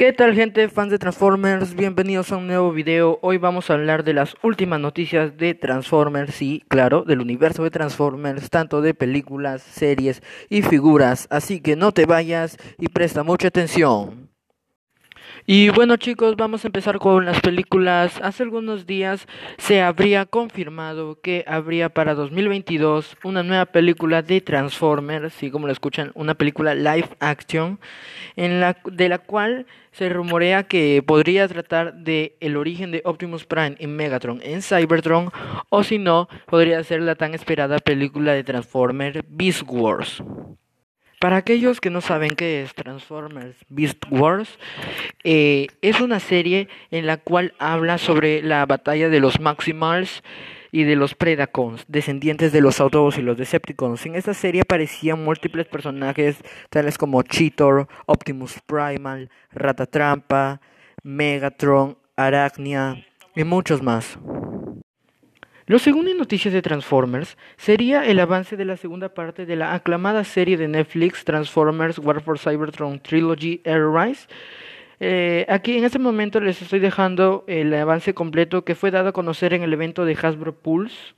¿Qué tal gente, fans de Transformers? Bienvenidos a un nuevo video. Hoy vamos a hablar de las últimas noticias de Transformers, y claro, del universo de Transformers, tanto de películas, series y figuras. Así que no te vayas y presta mucha atención. Y bueno chicos, vamos a empezar con las películas. Hace algunos días se habría confirmado que habría para 2022 una nueva película de Transformers, sí como lo escuchan, una película live action, en la, de la cual se rumorea que podría tratar de el origen de Optimus Prime y Megatron en Cybertron, o si no, podría ser la tan esperada película de Transformers Beast Wars. Para aquellos que no saben qué es Transformers Beast Wars, eh, es una serie en la cual habla sobre la batalla de los Maximals y de los Predacons, descendientes de los Autobots y los Decepticons. En esta serie aparecían múltiples personajes tales como Cheetor, Optimus Primal, Ratatrampa, Megatron, Arachnia y muchos más. Lo segundo en noticias de Transformers sería el avance de la segunda parte de la aclamada serie de Netflix Transformers War for Cybertron Trilogy Air Rise. Eh, aquí en este momento les estoy dejando el avance completo que fue dado a conocer en el evento de Hasbro Pulse